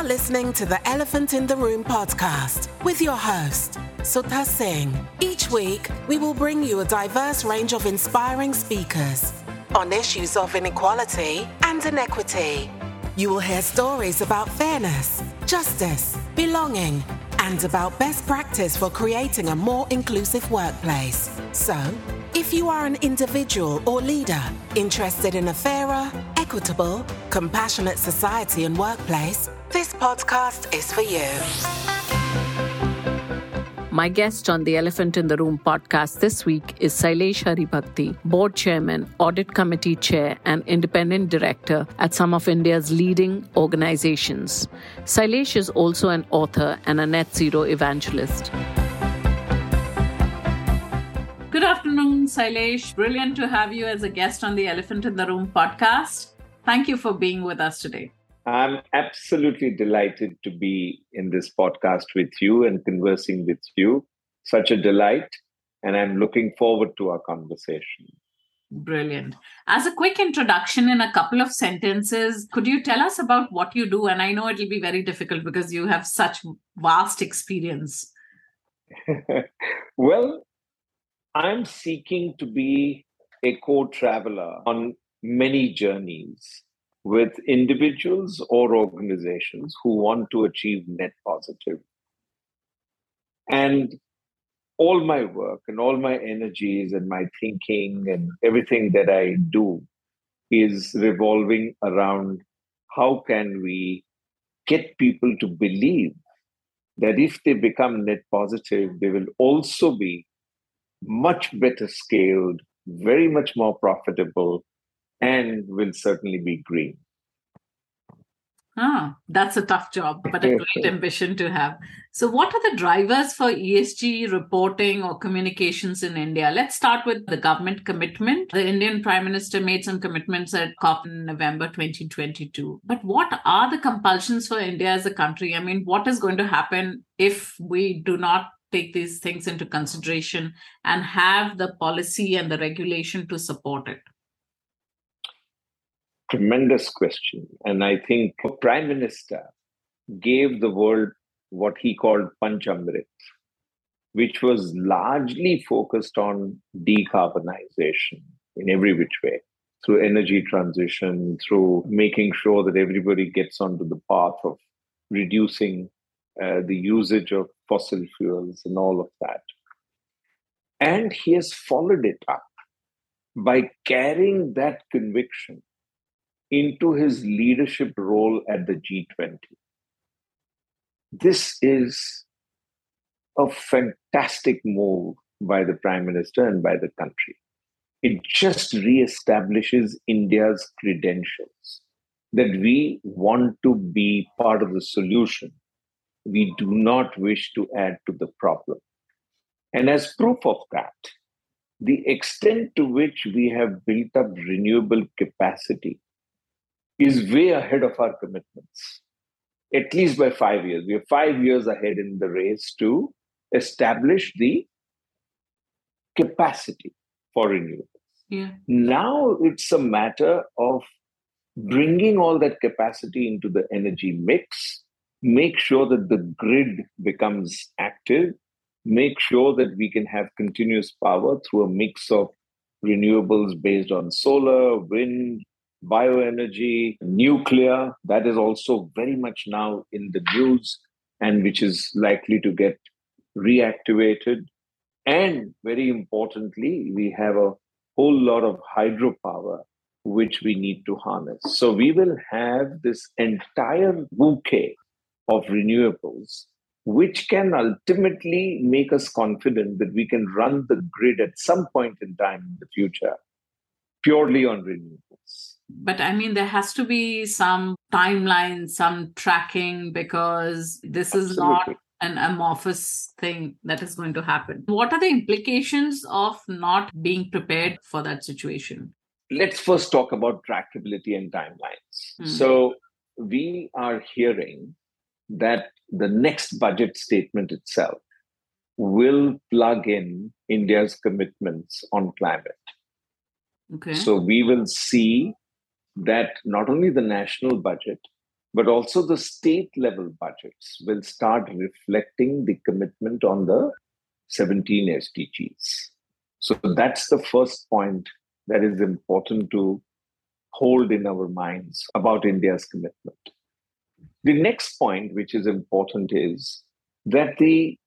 are listening to the Elephant in the Room podcast with your host, Sudha Singh. Each week, we will bring you a diverse range of inspiring speakers on issues of inequality and inequity. You will hear stories about fairness, justice, belonging, and about best practice for creating a more inclusive workplace. So, if you are an individual or leader interested in a fairer, equitable, compassionate society and workplace, this podcast is for you. My guest on the Elephant in the Room podcast this week is Shailesh Haribhakti, Board Chairman, Audit Committee Chair, and Independent Director at some of India's leading organizations. Shailesh is also an author and a net zero evangelist. Good afternoon, Shailesh. Brilliant to have you as a guest on the Elephant in the Room podcast. Thank you for being with us today. I'm absolutely delighted to be in this podcast with you and conversing with you. Such a delight. And I'm looking forward to our conversation. Brilliant. As a quick introduction in a couple of sentences, could you tell us about what you do? And I know it'll be very difficult because you have such vast experience. well, I'm seeking to be a co traveler on many journeys with individuals or organizations who want to achieve net positive. And all my work and all my energies and my thinking and everything that I do is revolving around how can we get people to believe that if they become net positive, they will also be much better scaled, very much more profitable, and will certainly be green. Ah, that's a tough job, but a great ambition to have. So, what are the drivers for ESG reporting or communications in India? Let's start with the government commitment. The Indian Prime Minister made some commitments at COP in November 2022. But what are the compulsions for India as a country? I mean, what is going to happen if we do not take these things into consideration and have the policy and the regulation to support it? Tremendous question. And I think the Prime Minister gave the world what he called Panchamrit, which was largely focused on decarbonization in every which way through energy transition, through making sure that everybody gets onto the path of reducing uh, the usage of fossil fuels and all of that. And he has followed it up by carrying that conviction into his leadership role at the G20. This is a fantastic move by the Prime Minister and by the country. It just reestablishes India's credentials that we want to be part of the solution we do not wish to add to the problem. And as proof of that, the extent to which we have built up renewable capacity is way ahead of our commitments, at least by five years. We are five years ahead in the race to establish the capacity for renewables. Yeah. Now it's a matter of bringing all that capacity into the energy mix make sure that the grid becomes active, make sure that we can have continuous power through a mix of renewables based on solar, wind, bioenergy, nuclear. That is also very much now in the news and which is likely to get reactivated. And very importantly, we have a whole lot of hydropower which we need to harness. So we will have this entire bouquet of renewables, which can ultimately make us confident that we can run the grid at some point in time in the future purely on renewables. But I mean, there has to be some timeline, some tracking, because this is not an amorphous thing that is going to happen. What are the implications of not being prepared for that situation? Let's first talk about trackability and timelines. Mm. So, we are hearing that the next budget statement itself will plug in India's commitments on climate. Okay. So we will see that not only the national budget, but also the state level budgets will start reflecting the commitment on the 17 SDGs. So that's the first point that is important to hold in our minds about India's commitment. The next point, which is important, is that the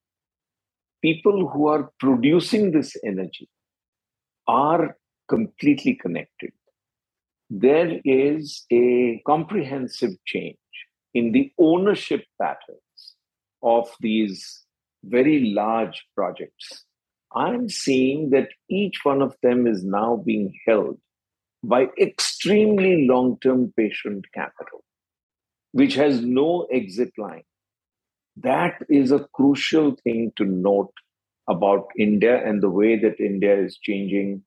people who are producing this energy are completely connected. There is a comprehensive change in the ownership patterns of these very large projects. I'm seeing that each one of them is now being held by extremely long term patient capital, which has no exit line. That is a crucial thing to note about India and the way that India is changing,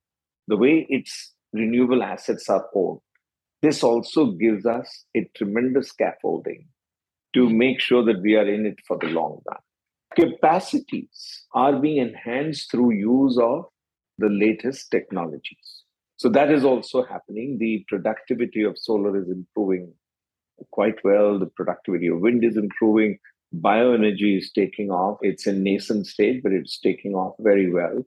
the way its renewable assets are owned. This also gives us a tremendous scaffolding to make sure that we are in it for the long run. Capacities are being enhanced through use of the latest technologies. So that is also happening. The productivity of solar is improving quite well. The productivity of wind is improving. Bioenergy is taking off. It's in nascent stage, but it's taking off very well.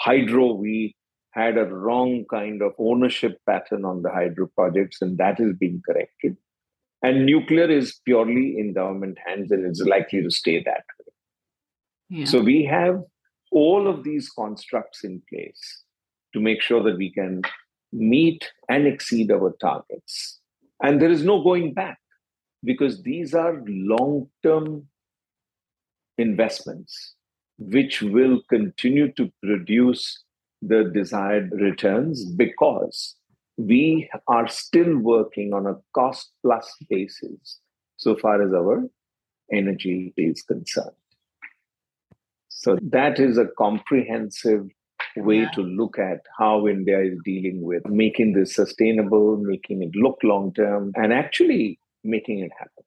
Hydro, we had a wrong kind of ownership pattern on the hydro projects, and that is being corrected. And nuclear is purely in government hands and it's likely to stay that way. Yeah. So we have all of these constructs in place to make sure that we can meet and exceed our targets. And there is no going back because these are long term investments which will continue to produce the desired returns because we are still working on a cost plus basis so far as our energy is concerned. So that is a comprehensive way yeah. to look at how India is dealing with making this sustainable, making it look long term, and actually making it happen.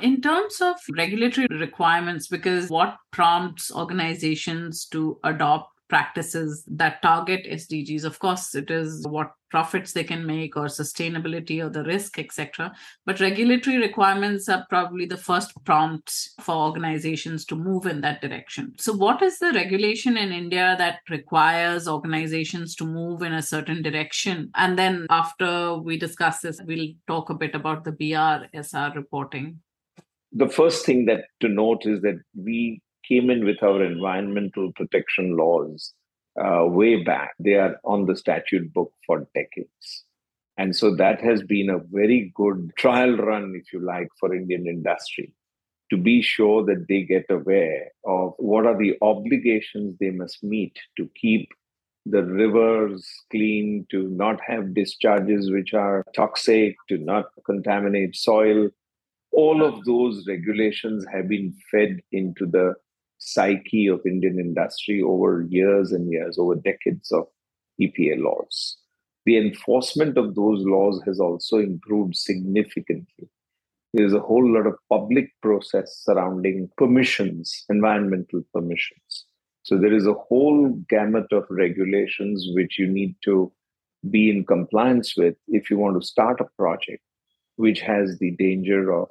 In terms of regulatory requirements, because what prompts organizations to adopt practices that target SDGs. Of course, it is what profits they can make or sustainability or the risk, etc. But regulatory requirements are probably the first prompts for organizations to move in that direction. So, what is the regulation in India that requires organizations to move in a certain direction? And then, after we discuss this, we'll talk a bit about the BRSR reporting. The first thing that to note is that we came in with our environmental protection laws uh, way back. They are on the statute book for decades. And so that has been a very good trial run, if you like, for Indian industry to be sure that they get aware of what are the obligations they must meet to keep the rivers clean, to not have discharges which are toxic, to not contaminate soil. All of those regulations have been fed into the psyche of Indian industry over years and years, over decades of EPA laws. The enforcement of those laws has also improved significantly. There's a whole lot of public process surrounding permissions, environmental permissions. So there is a whole gamut of regulations which you need to be in compliance with if you want to start a project which has the danger of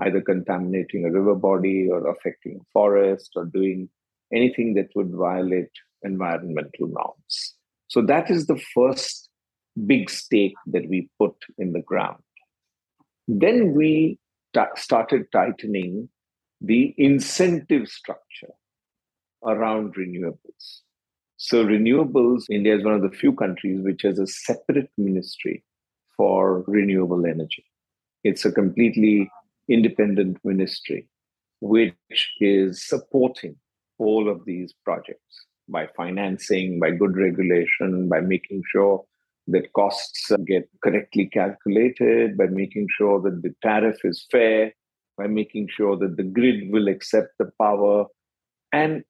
either contaminating a river body or affecting a forest or doing anything that would violate environmental norms. So that is the first big stake that we put in the ground. Then we t- started tightening the incentive structure around renewables. So, renewables, India is one of the few countries which has a separate ministry for renewable energy. It's a completely independent ministry, which is supporting all of these projects by financing, by good regulation, by making sure that costs get correctly calculated, by making sure that the tariff is fair, by making sure that the grid will accept the power. And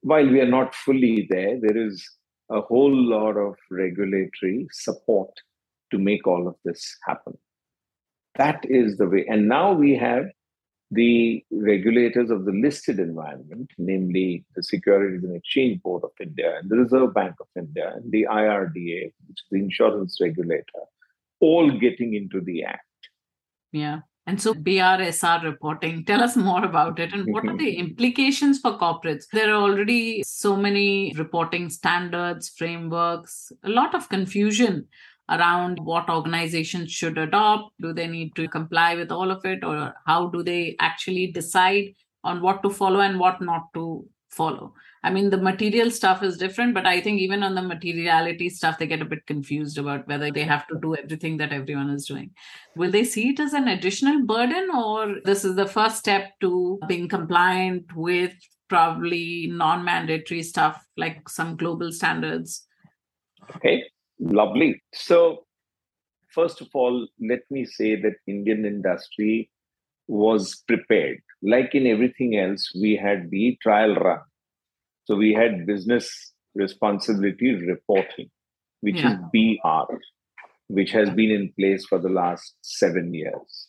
while we are not fully there, there is a whole lot of regulatory support to make all of this happen. That is the way. And now we have the regulators of the listed environment, namely the Securities and Exchange Board of India and the Reserve Bank of India and the IRDA, which is the insurance regulator, all getting into the act. Yeah. And so, BRSR reporting, tell us more about it and what are the implications for corporates? There are already so many reporting standards, frameworks, a lot of confusion around what organizations should adopt. Do they need to comply with all of it, or how do they actually decide on what to follow and what not to follow? I mean, the material stuff is different, but I think even on the materiality stuff, they get a bit confused about whether they have to do everything that everyone is doing. Will they see it as an additional burden, or this is the first step to being compliant with probably non mandatory stuff like some global standards? Okay, lovely. So, first of all, let me say that Indian industry was prepared. Like in everything else, we had the trial run so we had business responsibility reporting, which yeah. is BR, which has been in place for the last seven years.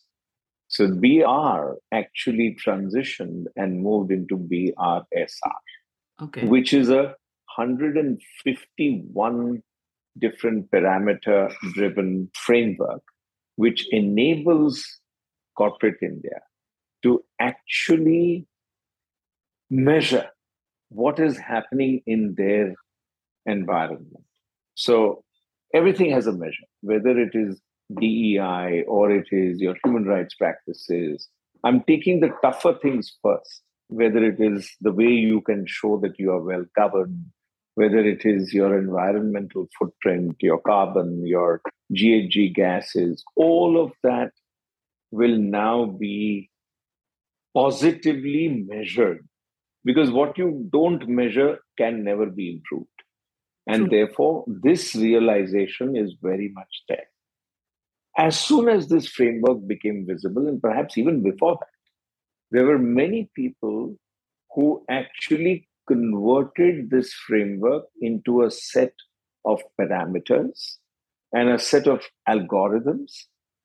So BR actually transitioned and moved into BRSR, okay. which is a 151 different parameter driven framework, which enables corporate India to actually measure what is happening in their environment. So everything has a measure, whether it is DEI or it is your human rights practices. I'm taking the tougher things first, whether it is the way you can show that you are well governed, whether it is your environmental footprint, your carbon, your GHG gases, all of that will now be positively measured because what you don't measure can never be improved. And True. therefore, this realization is very much there. As soon as this framework became visible, and perhaps even before that, there were many people who actually converted this framework into a set of parameters and a set of algorithms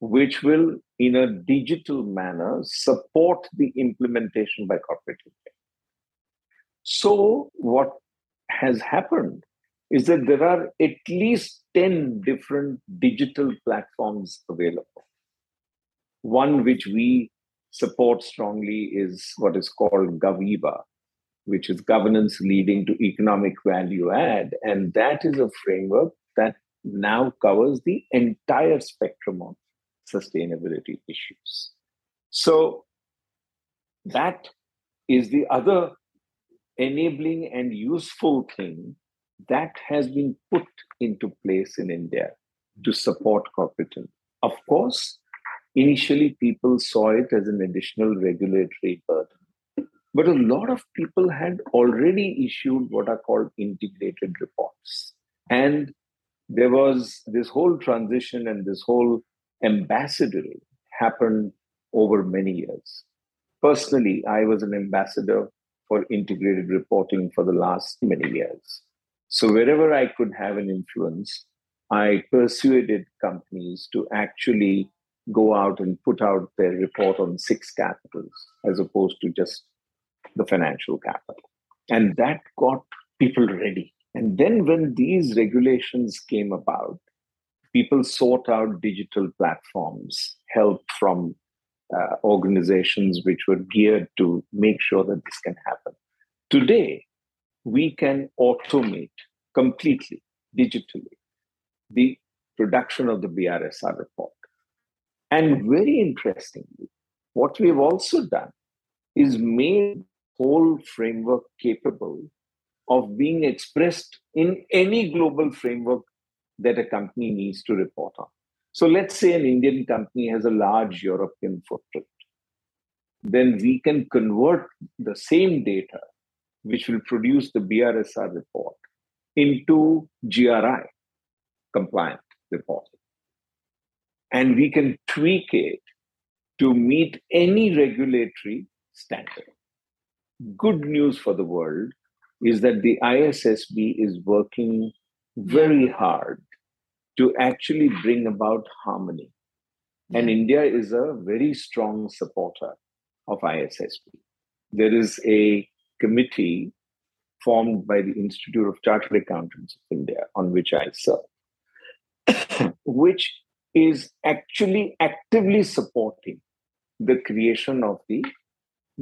which will, in a digital manner, support the implementation by corporate India. So, what has happened is that there are at least 10 different digital platforms available. One which we support strongly is what is called Gaviva, which is governance leading to economic value add. And that is a framework that now covers the entire spectrum of sustainability issues. So, that is the other enabling and useful thing that has been put into place in India to support corporate. Of course, initially people saw it as an additional regulatory burden. But a lot of people had already issued what are called integrated reports. And there was this whole transition and this whole ambassador happened over many years. Personally, I was an ambassador for integrated reporting for the last many years. So, wherever I could have an influence, I persuaded companies to actually go out and put out their report on six capitals as opposed to just the financial capital. And that got people ready. And then, when these regulations came about, people sought out digital platforms, help from uh, organizations which were geared to make sure that this can happen. Today, we can automate completely, digitally, the production of the BRSR report. And very interestingly, what we've also done is made whole framework capable of being expressed in any global framework that a company needs to report on. So let's say an Indian company has a large European footprint. Then we can convert the same data, which will produce the BRSR report, into GRI compliant reporting. And we can tweak it to meet any regulatory standard. Good news for the world is that the ISSB is working very hard to actually bring about harmony. And India is a very strong supporter of ISSB. There is a committee formed by the Institute of Chartered Accountants of India, on which I serve, which is actually actively supporting the creation of the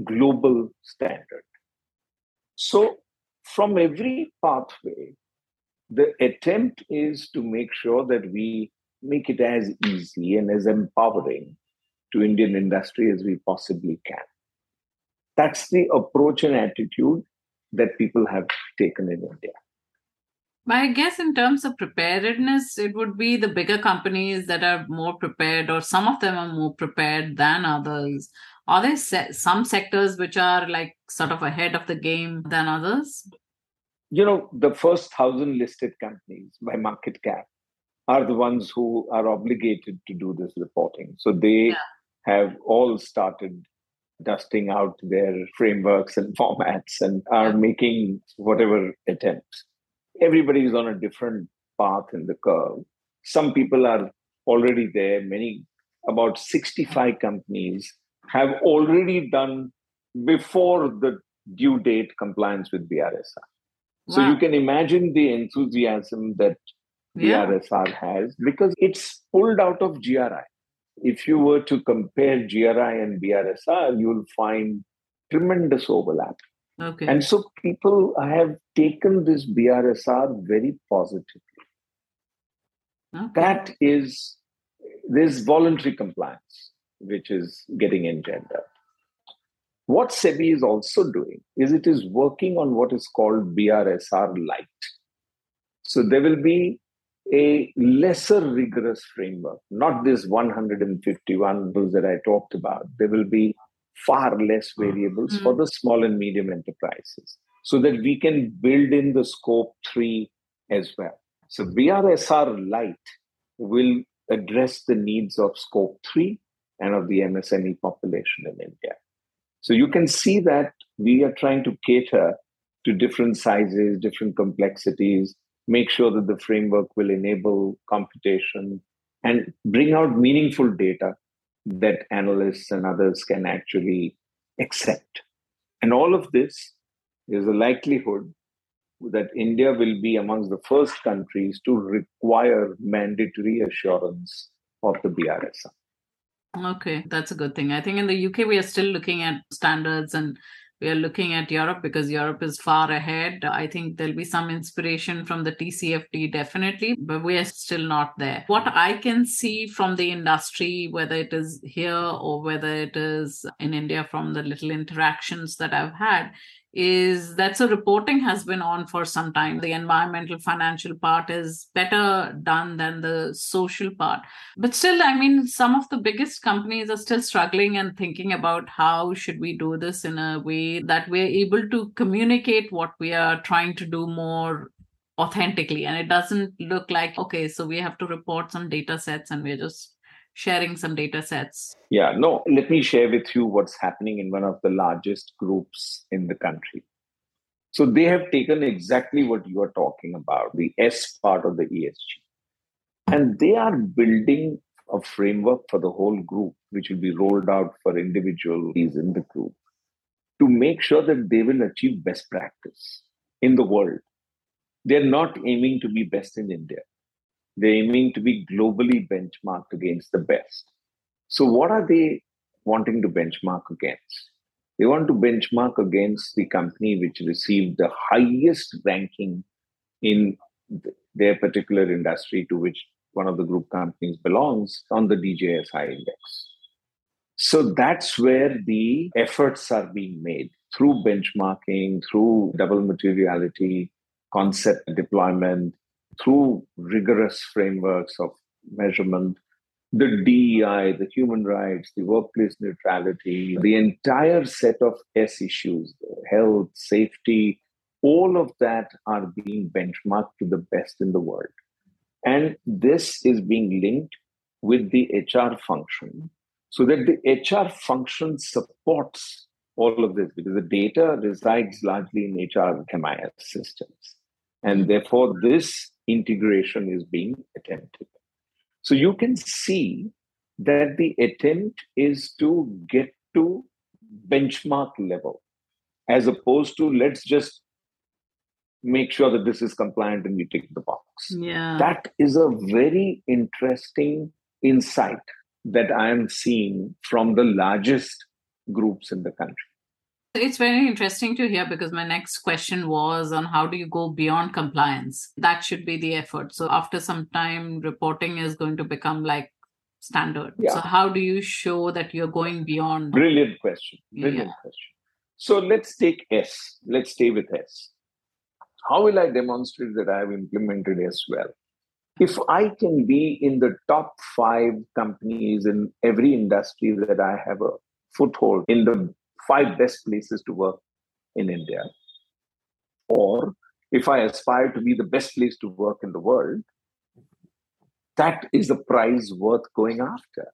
global standard. So, from every pathway, the attempt is to make sure that we make it as easy and as empowering to Indian industry as we possibly can. That's the approach and attitude that people have taken in India. I guess in terms of preparedness, it would be the bigger companies that are more prepared, or some of them are more prepared than others. Are there se- some sectors which are like sort of ahead of the game than others? You know, the first thousand listed companies by market cap are the ones who are obligated to do this reporting. So they yeah. have all started dusting out their frameworks and formats and are yeah. making whatever attempts everybody is on a different path in the curve. Some people are already there. Many, about 65 companies have already done before the due date compliance with BRSR. Wow. So you can imagine the enthusiasm that yeah. BRSR has because it's pulled out of GRI. If you were to compare GRI and BRSR, you'll find tremendous overlap. Okay. And so people have taken this BRSR very positively. Okay. That is, there's voluntary compliance, which is getting engendered. What SEBI is also doing is it is working on what is called BRSR Lite. So there will be a lesser rigorous framework, not this 151 rules that I talked about. There will be far less hmm. variables mm-hmm. for the small and medium enterprises so that we can build in the scope 3 as well. So BRSR Lite will address the needs of scope 3 and of the MSME population in India. So you can see that we are trying to cater to different sizes, different complexities, make sure that the framework will enable computation and bring out meaningful data that analysts and others can actually accept. And all of this is a likelihood that India will be amongst the first countries to require mandatory assurance of the BRSR. Okay, that's a good thing. I think in the UK, we are still looking at standards and we are looking at Europe because Europe is far ahead. I think there'll be some inspiration from the TCFD, definitely, but we are still not there. What I can see from the industry, whether it is here or whether it is in India from the little interactions that I've had, is that so reporting has been on for some time. The environmental financial part is better done than the social part. But still, I mean, some of the biggest companies are still struggling and thinking about how should we do this in a way that we're able to communicate what we are trying to do more authentically. And it doesn't look like, okay, so we have to report some data sets and we're just sharing some data sets? Yeah, no, let me share with you what's happening in one of the largest groups in the country. So they have taken exactly what you are talking about, the S part of the ESG. And they are building a framework for the whole group, which will be rolled out for individuals in the group to make sure that they will achieve best practice in the world. They're not aiming to be best in India. They're aiming to be globally benchmarked against the best. So, what are they wanting to benchmark against? They want to benchmark against the company which received the highest ranking in their particular industry to which one of the group companies belongs on the DJSI index. So that's where the efforts are being made through benchmarking, through double materiality, concept deployment, through rigorous frameworks of measurement, the DEI, the human rights, the workplace neutrality, the entire set of S issues, health, safety, all of that are being benchmarked to the best in the world. And this is being linked with the HR function so that the HR function supports all of this because the data resides largely in HR MIS systems. And therefore, this integration is being attempted. So you can see that the attempt is to get to benchmark level as opposed to let's just make sure that this is compliant and we tick the box. Yeah. That is a very interesting insight that I am seeing from the largest groups in the country. It's very interesting to hear because my next question was on how do you go beyond compliance? That should be the effort. So after some time, reporting is going to become like standard. Yeah. So how do you show that you're going beyond? Brilliant question. Brilliant yeah. question. So let's take S. Let's stay with S. How will I demonstrate that I have implemented S well? If I can be in the top five companies in every industry that I have a foothold in the five best places to work in India. Or if I aspire to be the best place to work in the world, that is the prize worth going after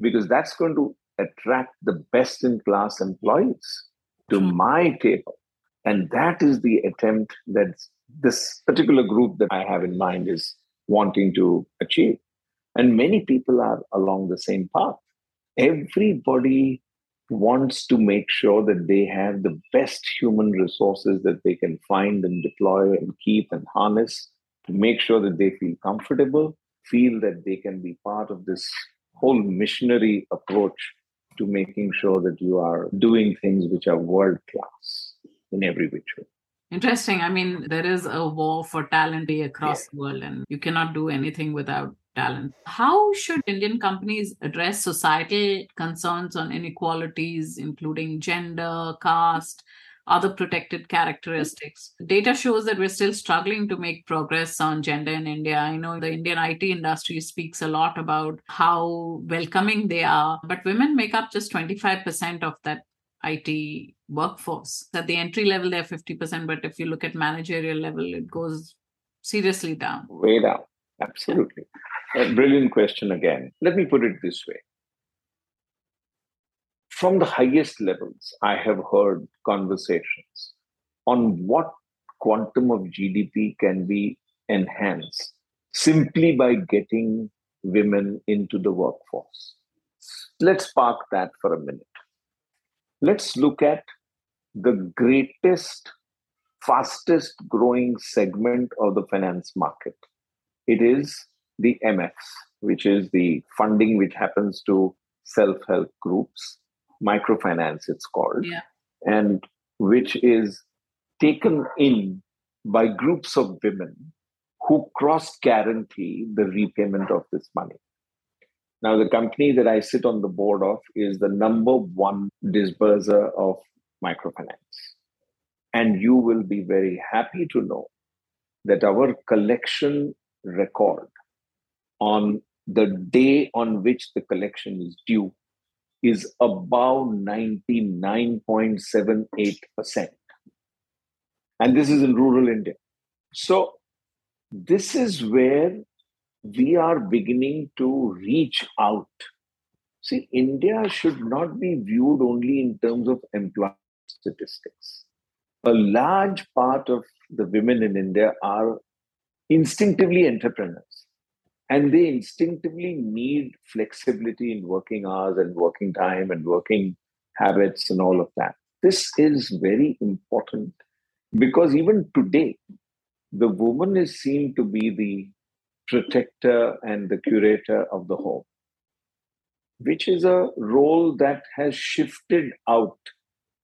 because that's going to attract the best in class employees to my table. And that is the attempt that this particular group that I have in mind is wanting to achieve. And many people are along the same path. Everybody wants to make sure that they have the best human resources that they can find and deploy and keep and harness to make sure that they feel comfortable, feel that they can be part of this whole missionary approach to making sure that you are doing things which are world class in every which way. Interesting. I mean, there is a war for talent across yeah. the world, and you cannot do anything without talent. How should Indian companies address societal concerns on inequalities, including gender, caste, other protected characteristics? Data shows that we're still struggling to make progress on gender in India. I know the Indian IT industry speaks a lot about how welcoming they are, but women make up just 25% of that IT workforce. At the entry level, they're 50%, but if you look at managerial level, it goes seriously down. Way down. Absolutely. A brilliant question again. Let me put it this way. From the highest levels, I have heard conversations on what quantum of GDP can be enhanced simply by getting women into the workforce. Let's park that for a minute. Let's look at the greatest, fastest growing segment of the finance market. It is the MFs, which is the funding which happens to self help groups, microfinance, it's called, yeah. and which is taken in by groups of women who cross guarantee the repayment of this money. Now, the company that I sit on the board of is the number one disburser of microfinance. And you will be very happy to know that our collection record on the day on which the collection is due is above 99.78%. And this is in rural India. So, this is where we are beginning to reach out. See, India should not be viewed only in terms of employment statistics. A large part of the women in India are instinctively entrepreneurs and they instinctively need flexibility in working hours and working time and working habits and all of that. This is very important because even today, the woman is seen to be the protector and the curator of the home, which is a role that has shifted out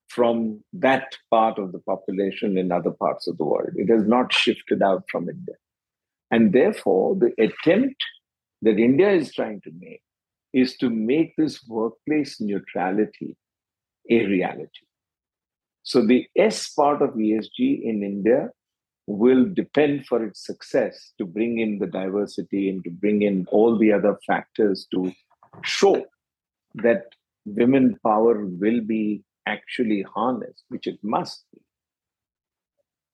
from that part of the population in other parts of the world. It has not shifted out from India. And therefore, the attempt that India is trying to make is to make this workplace neutrality a reality. So, the S part of ESG in India will depend for its success to bring in the diversity and to bring in all the other factors to show that women power will be actually harnessed, which it must be.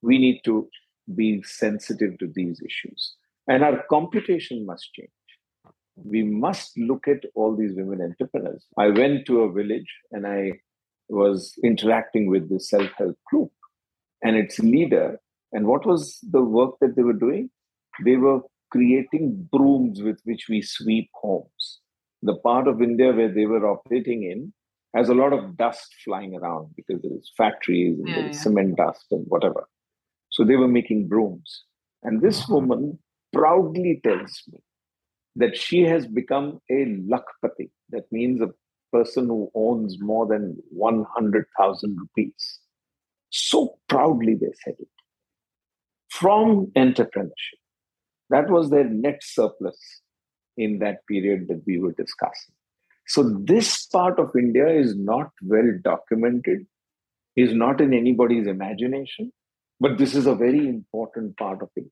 We need to be sensitive to these issues. And our computation must change. We must look at all these women entrepreneurs. I went to a village and I was interacting with the self help group and its leader. And what was the work that they were doing? They were creating brooms with which we sweep homes. The part of India where they were operating in has a lot of dust flying around because there's factories and yeah, there's yeah. cement dust and whatever. So they were making brooms. And this uh-huh. woman proudly tells me that she has become a lakhpati. That means a person who owns more than 100,000 rupees. So proudly they said it. From entrepreneurship. That was their net surplus in that period that we were discussing. So, this part of India is not well documented, is not in anybody's imagination, but this is a very important part of India.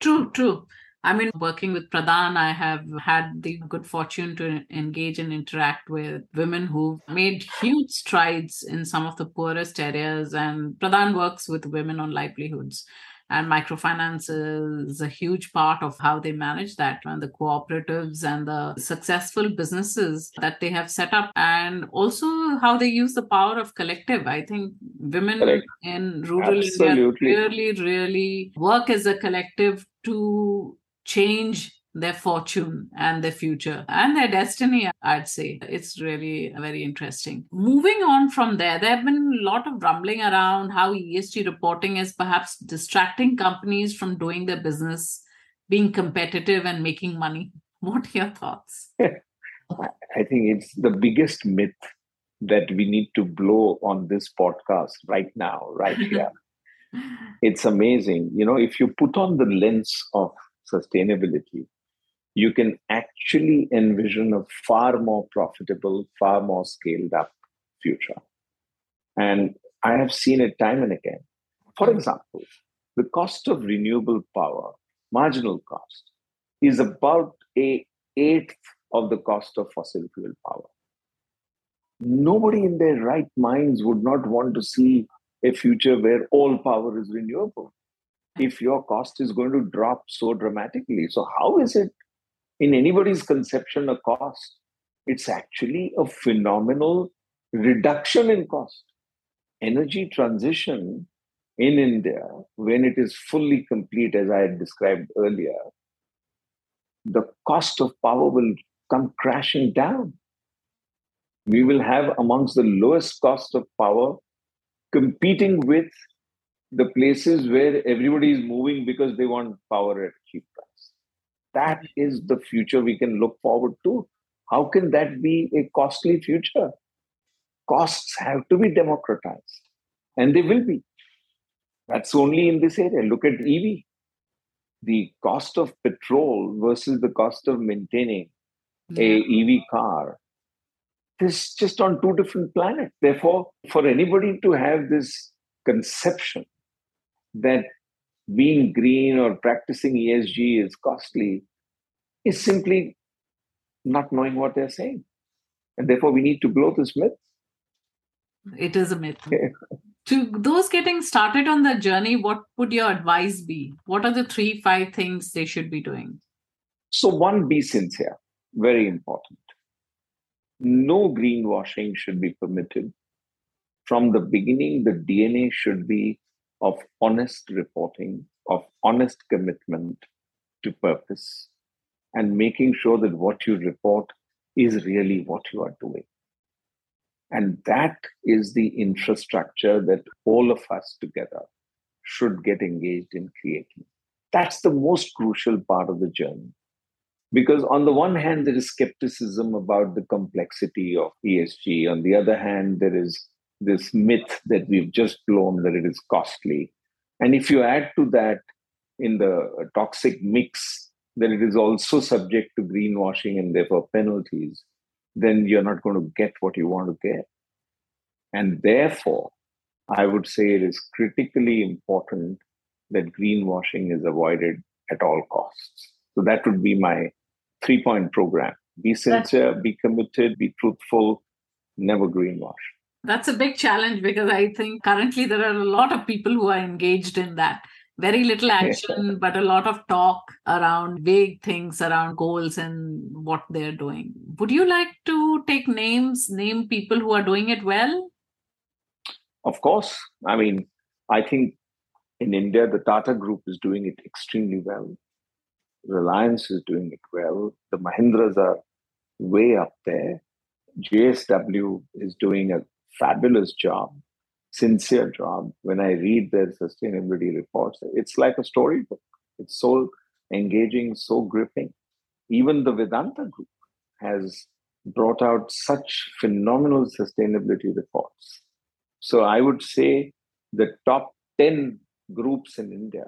True, true. I mean, working with Pradhan, I have had the good fortune to engage and interact with women who've made huge strides in some of the poorest areas. And Pradhan works with women on livelihoods and microfinance is a huge part of how they manage that and the cooperatives and the successful businesses that they have set up and also how they use the power of collective i think women Correct. in rural Absolutely. india really really work as a collective to change their fortune and their future and their destiny, I'd say. It's really very interesting. Moving on from there, there have been a lot of rumbling around how ESG reporting is perhaps distracting companies from doing their business, being competitive, and making money. What are your thoughts? I think it's the biggest myth that we need to blow on this podcast right now, right here. it's amazing. You know, if you put on the lens of sustainability, you can actually envision a far more profitable, far more scaled up future. And I have seen it time and again. For example, the cost of renewable power, marginal cost, is about a eighth of the cost of fossil fuel power. Nobody in their right minds would not want to see a future where all power is renewable if your cost is going to drop so dramatically. So, how is it in anybody's conception a cost. It's actually a phenomenal reduction in cost. Energy transition in India, when it is fully complete, as I had described earlier, the cost of power will come crashing down. We will have amongst the lowest cost of power competing with the places where everybody is moving because they want power at cheap price. That is the future we can look forward to. How can that be a costly future? Costs have to be democratized, and they will be. That's only in this area. Look at EV. The cost of petrol versus the cost of maintaining a EV car is just on two different planets. Therefore, for anybody to have this conception that being green or practicing ESG is costly is simply not knowing what they're saying. And therefore, we need to blow this myth. It is a myth. to those getting started on the journey, what would your advice be? What are the three, five things they should be doing? So, one, be sincere. Very important. No greenwashing should be permitted. From the beginning, the DNA should be of honest reporting, of honest commitment to purpose, and making sure that what you report is really what you are doing. And that is the infrastructure that all of us together should get engaged in creating. That's the most crucial part of the journey. Because on the one hand, there is skepticism about the complexity of ESG. On the other hand, there is this myth that we've just blown that it is costly. And if you add to that in the uh, toxic mix that it is also subject to greenwashing and therefore penalties, then you're not going to get what you want to get. And therefore, I would say it is critically important that greenwashing is avoided at all costs. So that would be my three point program be sincere, be committed, be truthful, never greenwash. That's a big challenge because I think currently there are a lot of people who are engaged in that. Very little action, but a lot of talk around vague things around goals and what they're doing. Would you like to take names, name people who are doing it well? Of course. I mean, I think in India, the Tata Group is doing it extremely well. Reliance is doing it well. The Mahindras are way up there. JSW is doing a fabulous job, sincere job. When I read their sustainability reports, it's like a storybook. It's so engaging, so gripping. even the Vedanta group has brought out such phenomenal sustainability reports. So I would say the top 10 groups in India,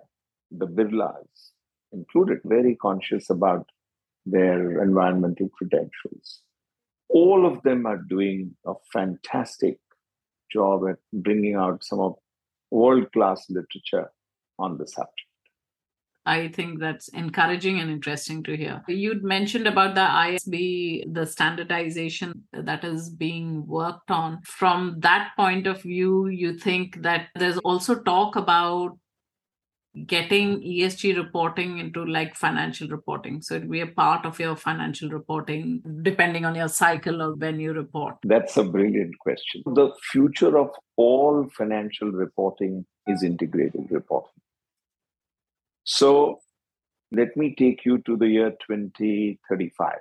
the Birlas included, very conscious about their environmental credentials. All of them are doing a fantastic job at bringing out some of world class literature on the subject. I think that's encouraging and interesting to hear. You'd mentioned about the ISSB, the standardization that is being worked on. From that point of view, you think that there's also talk about getting ESG reporting into like financial reporting. So it'd be a part of your financial reporting, depending on your cycle or when you report. That's a brilliant question. The future of all financial reporting is integrated reporting. So let me take you to the year 2035.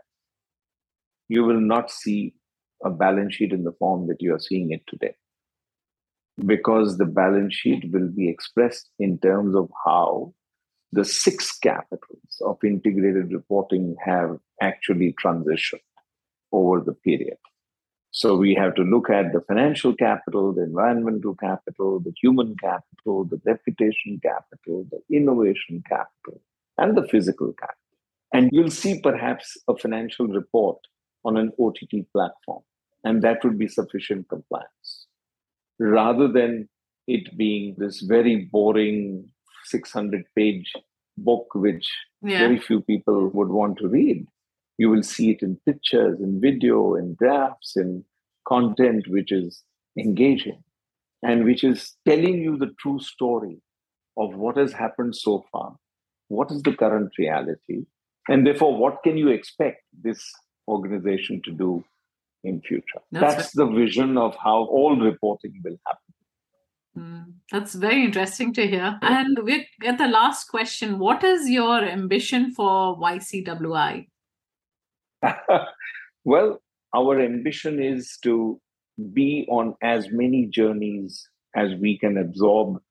You will not see a balance sheet in the form that you are seeing it today because the balance sheet will be expressed in terms of how the six capitals of integrated reporting have actually transitioned over the period. So we have to look at the financial capital, the environmental capital, the human capital, the reputation capital, the innovation capital, and the physical capital. And you'll see perhaps a financial report on an OTT platform, and that would be sufficient compliance. Rather than it being this very boring 600 page book, which yeah. very few people would want to read you will see it in pictures, in video, in graphs, in content which is engaging and which is telling you the true story of what has happened so far, what is the current reality, and therefore what can you expect this organization to do in future. That's, That's the vision of how all reporting will happen. Mm, that's very interesting to hear. And we get the last question. What is your ambition for YCWI? well, our ambition is to be on as many journeys as we can absorb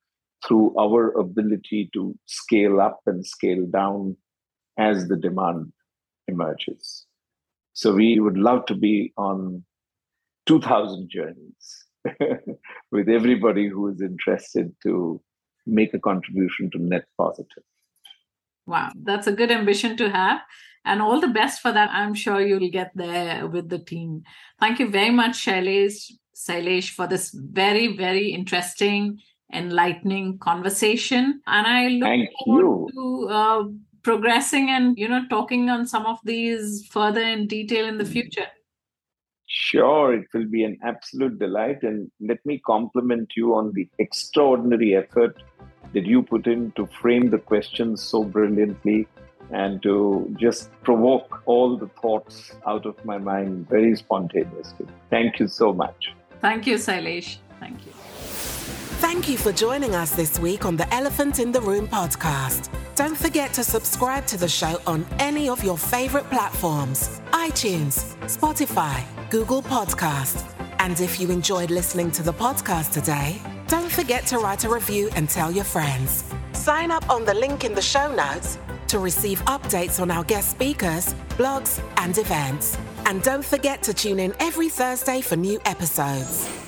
through our ability to scale up and scale down as the demand emerges. So we would love to be on 2000 journeys with everybody who is interested to make a contribution to net positive. Wow, that's a good ambition to have and all the best for that. I'm sure you'll get there with the team. Thank you very much, Shailesh, Sailesh, for this very, very interesting, enlightening conversation. And I look Thank forward you. to uh, progressing and you know talking on some of these further in detail in the mm-hmm. future. Sure, it will be an absolute delight. And let me compliment you on the extraordinary effort that you put in to frame the questions so brilliantly and to just provoke all the thoughts out of my mind very spontaneously. Thank you so much. Thank you, Shailesh. Thank you. Thank you for joining us this week on the Elephant in the Room podcast. Don't forget to subscribe to the show on any of your favorite platforms iTunes, Spotify, Google Podcast. And if you enjoyed listening to the podcast today, don't forget to write a review and tell your friends. Sign up on the link in the show notes to receive updates on our guest speakers, blogs, and events. And don't forget to tune in every Thursday for new episodes.